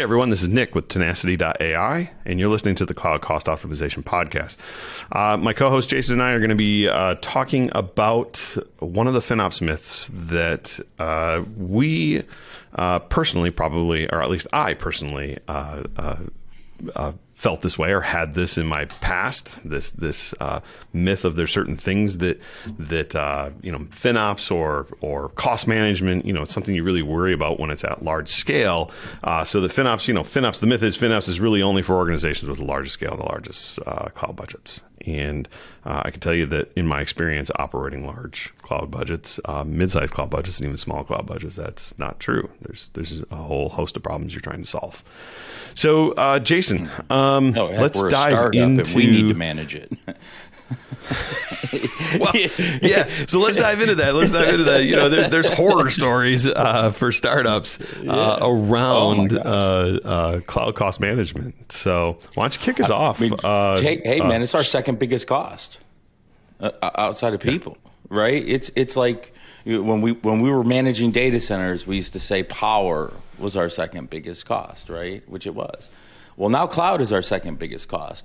Hey everyone, this is Nick with Tenacity.ai, and you're listening to the Cloud Cost Optimization Podcast. Uh, my co host Jason and I are going to be uh, talking about one of the FinOps myths that uh, we uh, personally, probably, or at least I personally, uh, uh, felt this way or had this in my past. This this uh, myth of there's certain things that that uh, you know FinOps or or cost management. You know, it's something you really worry about when it's at large scale. Uh, so the FinOps, you know, FinOps. The myth is FinOps is really only for organizations with the largest scale and the largest uh, cloud budgets. And uh, I can tell you that in my experience operating large cloud budgets, uh, mid-sized cloud budgets, and even small cloud budgets, that's not true. There's there's a whole host of problems you're trying to solve. So, uh, Jason, um, No, let's dive into. we need to manage it. well, yeah. So let's dive into that. Let's dive into that. You know, there, there's horror stories uh, for startups uh, around Oh, uh, uh, cloud cost management. So why don't you kick us off? uh, hey, hey uh, man, it's our second biggest cost uh, outside of people, right? It's it's like you- when we when we were managing data centers, we used to say power was our second biggest cost, right? Which it was. Well, now cloud is our second biggest cost,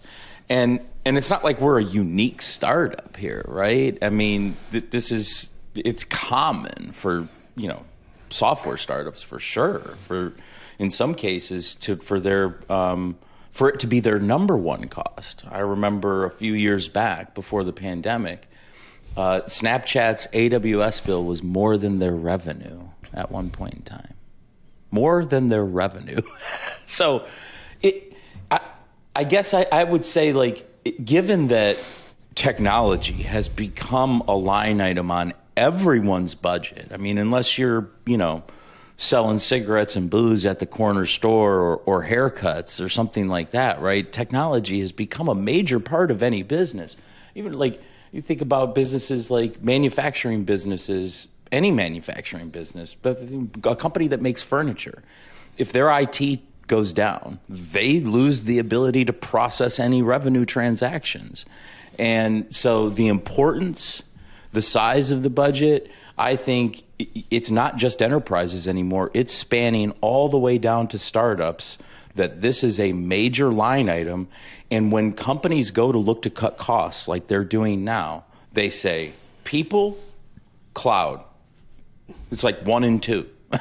and and it's not like we're a unique startup here, right? I mean, th- this is it's common for you know software startups for sure for in some cases to for their um, for it to be their number one cost. I remember a few years back before the pandemic, uh, Snapchat's AWS bill was more than their revenue at one point in time. More than their revenue. so it, I, guess I, I would say, like, given that technology has become a line item on everyone's budget, I mean, unless you're, you know, selling cigarettes and booze at the corner store or, or haircuts or something like that, right? Technology has become a major part of any business. Even like you think about businesses like manufacturing businesses, any manufacturing business, but a company that makes furniture, if their IT goes down, they lose the ability to process any revenue transactions. And so the importance the size of the budget, I think it's not just enterprises anymore. It's spanning all the way down to startups that this is a major line item. And when companies go to look to cut costs like they're doing now, they say people, cloud. It's like one and two.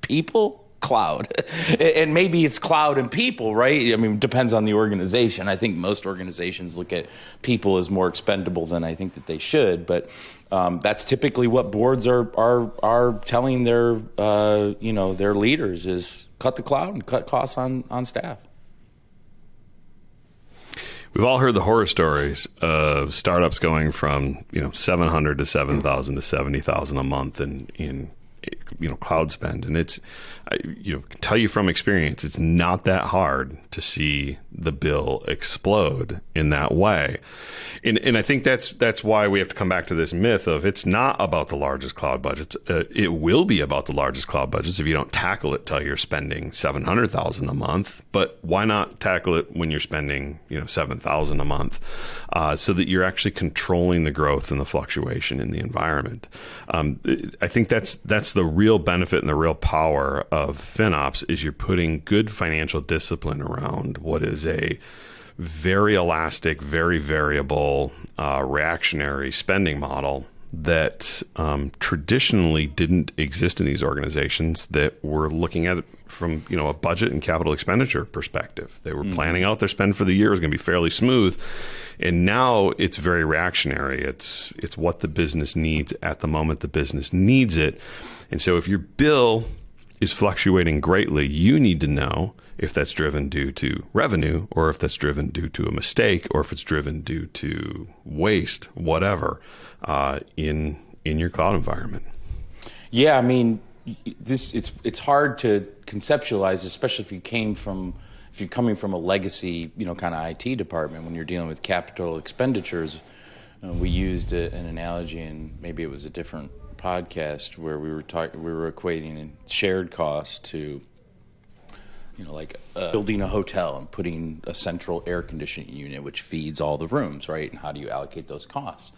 people cloud. And maybe it's cloud and people right? I mean depends on the organization. I think most organizations look at people as more expendable than i think that they should but um, that's typically what boards are are are telling their uh, you know their leaders is cut the cloud and cut costs on on staff. We've all heard the horror stories of startups going from you know seven hundred to seven thousand to seventy thousand a month in in you know cloud spend, and it's I, you know can tell you from experience, it's not that hard to see the bill explode in that way, and and I think that's that's why we have to come back to this myth of it's not about the largest cloud budgets. Uh, it will be about the largest cloud budgets if you don't tackle it till you're spending seven hundred thousand a month. But why not tackle it when you're spending you know seven thousand a month, uh, so that you're actually controlling the growth and the fluctuation in the environment. Um, I think that's that's the real benefit and the real power of FinOps is you're putting good financial discipline around what is a very elastic, very variable, uh, reactionary spending model that um, traditionally didn't exist in these organizations that were looking at from you know a budget and capital expenditure perspective. They were planning out their spend for the year it was going to be fairly smooth, and now it's very reactionary. It's it's what the business needs at the moment the business needs it, and so if your bill is fluctuating greatly, you need to know if that's driven due to revenue or if that's driven due to a mistake or if it's driven due to waste, whatever, uh, in in your cloud environment. Yeah, I mean, this it's it's hard to conceptualize, especially if you came from if you're coming from a legacy, you know, kind of IT department when you're dealing with capital expenditures. Uh, we used a, an analogy, and maybe it was a different podcast where we were talking, we were equating shared costs to you know, like uh, building a hotel and putting a central air conditioning unit which feeds all the rooms, right? And how do you allocate those costs?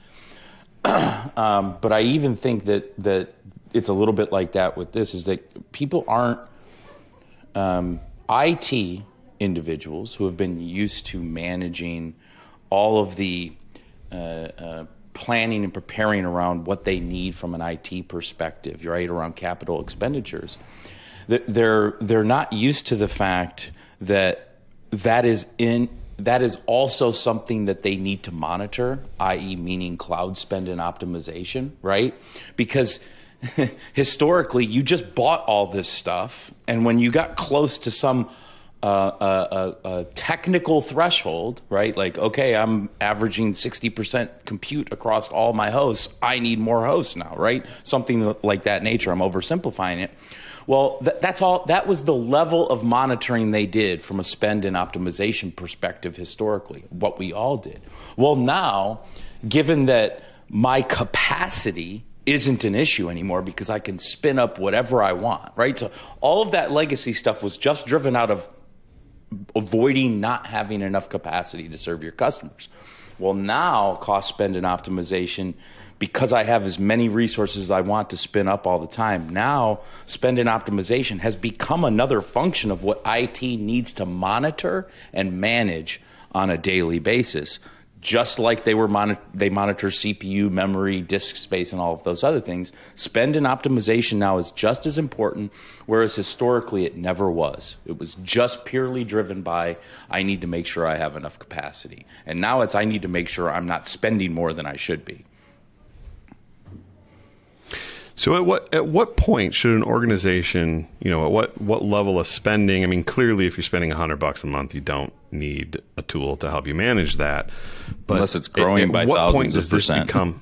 um, but I even think that that it's a little bit like that with this is that people aren't um, IT individuals who have been used to managing all of the uh, uh, planning and preparing around what they need from an IT perspective, right, around capital expenditures. They're, they're not used to the fact that that is in that is also something that they need to monitor, i.e., meaning cloud spend and optimization, right? Because historically, you just bought all this stuff, and when you got close to some uh, a, a, a, technical threshold, right? Like, okay, I'm averaging 60% compute across all my hosts. I need more hosts now, right? Something like that nature. I'm oversimplifying it. Well, th- that's all. That was the level of monitoring they did from a spend and optimization perspective historically. What we all did. Well, now, given that my capacity isn't an issue anymore because I can spin up whatever I want, right? So all of that legacy stuff was just driven out of avoiding not having enough capacity to serve your customers. Well, now cost spend and optimization, because I have as many resources as I want to spin up all the time, now spend and optimization has become another function of what IT needs to monitor and manage on a daily basis just like they were they monitor CPU, memory, disk space, and all of those other things. Spend and optimization now is just as important, whereas historically it never was. It was just purely driven by I need to make sure I have enough capacity, and now it's I need to make sure I'm not spending more than I should be. So at what at what point should an organization, you know, at what what level of spending? I mean, clearly, if you're spending hundred bucks a month, you don't need a tool to help you manage that. But unless it's growing at, at by what thousands point does this become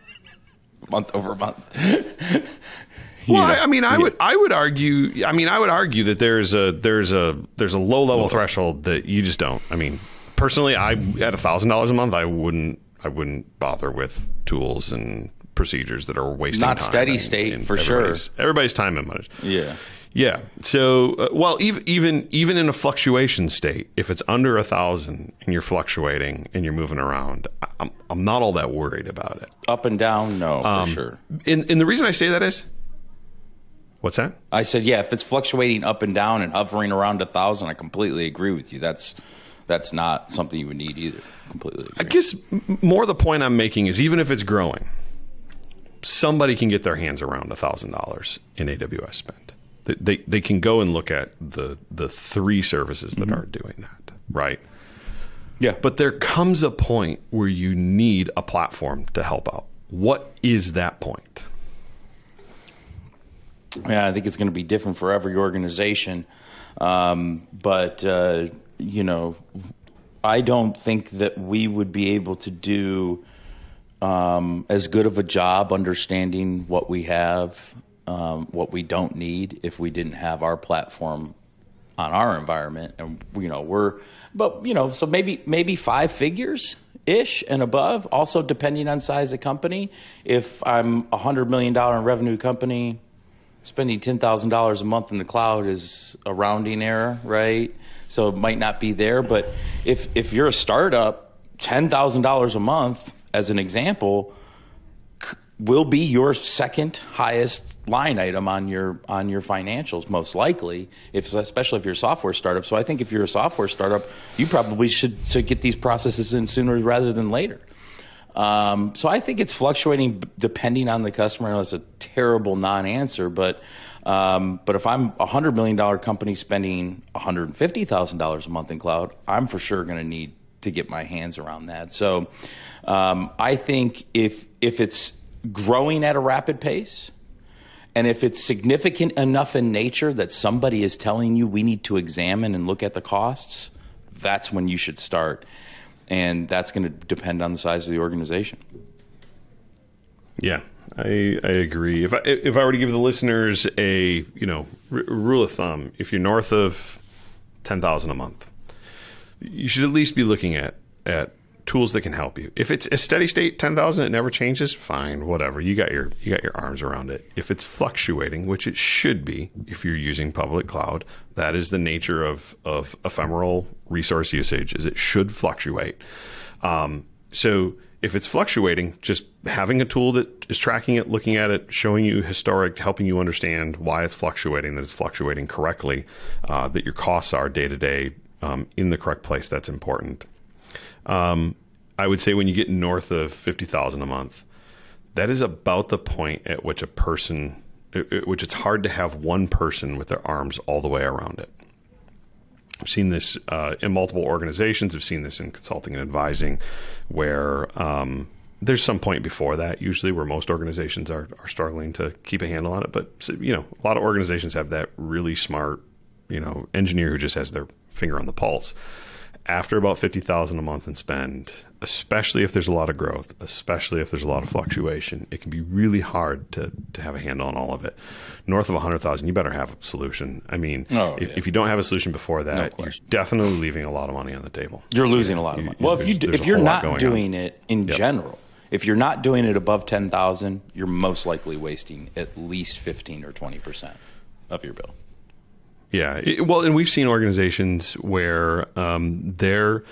month over month? well, I, I mean, I would I would argue. I mean, I would argue that there's a there's a there's a low level threshold that you just don't. I mean, personally, I at a thousand dollars a month, I wouldn't I wouldn't bother with tools and procedures that are wasting not steady and, state and for everybody's, sure. Everybody's time and money. Yeah. Yeah. So, uh, well, even even even in a fluctuation state, if it's under a thousand and you're fluctuating and you're moving around, I'm I'm not all that worried about it. Up and down, no, um, for sure. And and the reason I say that is, what's that? I said, yeah, if it's fluctuating up and down and hovering around a thousand, I completely agree with you. That's that's not something you would need either. Completely. Agree. I guess more the point I'm making is even if it's growing, somebody can get their hands around a thousand dollars in AWS spend. They, they, they can go and look at the the three services that mm-hmm. are doing that, right? Yeah. But there comes a point where you need a platform to help out. What is that point? Yeah, I think it's going to be different for every organization. Um, but, uh, you know, I don't think that we would be able to do um, as good of a job understanding what we have, um, what we don't need if we didn't have our platform on our environment. And you know, we're but you know, so maybe maybe five figures ish and above. Also, depending on size of company. If I'm a hundred million dollar in revenue company, spending ten thousand dollars a month in the cloud is a rounding error, right? So it might not be there. But if if you're a startup, ten thousand dollars a month as an example, will be your second highest line item on your on your financials most likely if especially if you're a software startup. So i think if you're a software startup you probably should, should get these processes in sooner rather than later. Um, so i think it's fluctuating depending on the customer. It's a terrible non-answer but um, but if i'm a hundred million dollar company spending $150000 a month in cloud i'm for sure going to need to get my hands around that so um, I think if if it's growing at a rapid pace, and if it's significant enough in nature that somebody is telling you we need to examine and look at the costs, that's when you should start. And that's going to depend on the size of the organization. Yeah, I, I agree. If I, if I were to give the listeners a you know r- rule of thumb, if you're north of ten thousand a month, you should at least be looking at at tools that can help you. If it's a steady state, 10,000, it never changes, fine, whatever. You got your you got your arms around it. If it's fluctuating, which it should be if you're using public cloud, that is the nature of of ephemeral resource usage is it should fluctuate. Um, so if it's fluctuating, just having a tool that is tracking it, looking at it, showing you historic, helping you understand why it's fluctuating, that it's fluctuating correctly, uh, that your costs are day to day in the correct place. That's important. Um, I would say when you get north of fifty thousand a month, that is about the point at which a person, which it's hard to have one person with their arms all the way around it. I've seen this uh, in multiple organizations. I've seen this in consulting and advising, where um, there's some point before that, usually where most organizations are, are struggling to keep a handle on it. But you know, a lot of organizations have that really smart, you know, engineer who just has their finger on the pulse. After about fifty thousand a month in spend, especially if there's a lot of growth, especially if there's a lot of fluctuation, it can be really hard to to have a handle on all of it. North of 100,000, you better have a solution. I mean, Oh, if, yeah. if you don't have a solution before that, you're definitely leaving a lot of money on the table. You're losing a lot of money. you- Well, if you do, if you're not going on. doing it in general, if you're not doing it above ten thousand, you're most likely wasting at least fifteen or twenty percent of your bill. Yeah. It- well, and we've seen organizations where um, they're.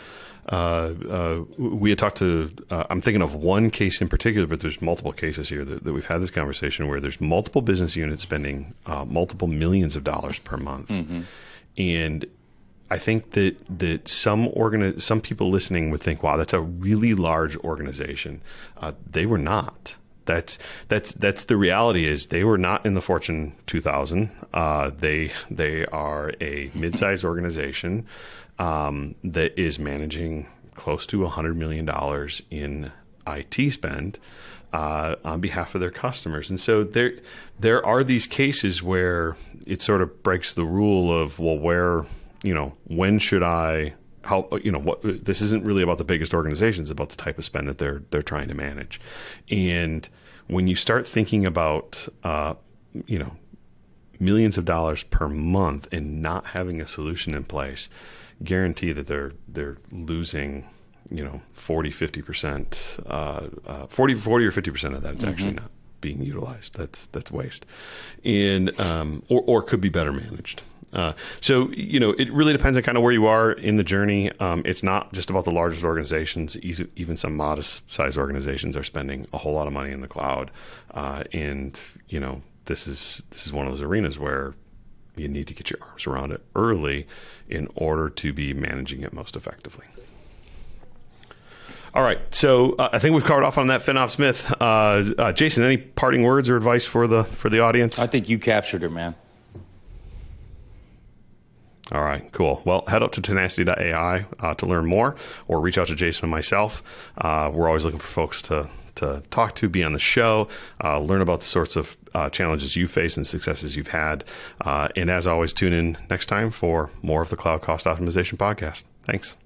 Uh, uh, we had talked to. Uh, I'm thinking of one case in particular, but there's multiple cases here that, that we've had this conversation where there's multiple business units spending uh, multiple millions of dollars per month, and I think that that some organi- some people listening would think, "Wow, that's a really large organization." Uh, they were not. That's that's that's the reality. Is they were not in the Fortune 2000. Uh, they they are a mid-sized organization um, that is managing close to 100 million dollars in IT spend uh, on behalf of their customers. And so there there are these cases where it sort of breaks the rule of well, where you know when should I how you know what this isn't really about the biggest organizations, about the type of spend that they're they're trying to manage. And when you start thinking about uh, you know millions of dollars per month and not having a solution in place, guarantee that they're they're losing, you know, 40, 50%, uh, uh, 40, 40 or 50% of that is actually not being utilized. That's that's waste. And um, or, or could be better managed. Uh, so you know, it really depends on kind of where you are in the journey. Um, it's not just about the largest organizations. Even some modest-sized organizations are spending a whole lot of money in the cloud, uh, and you know, this is this is one of those arenas where you need to get your arms around it early in order to be managing it most effectively. All right, so uh, I think we've covered off on that FinOps myth. Uh, uh, Jason, any parting words or advice for the for the audience? I think you captured it, man. All right, cool. Well, head up to tenacity.ai uh, to learn more or reach out to Jason and myself. Uh, we're always looking for folks to, to talk to, be on the show, uh, learn about the sorts of uh, challenges you face and successes you've had. Uh, and as always, tune in next time for more of the Cloud Cost Optimization Podcast. Thanks.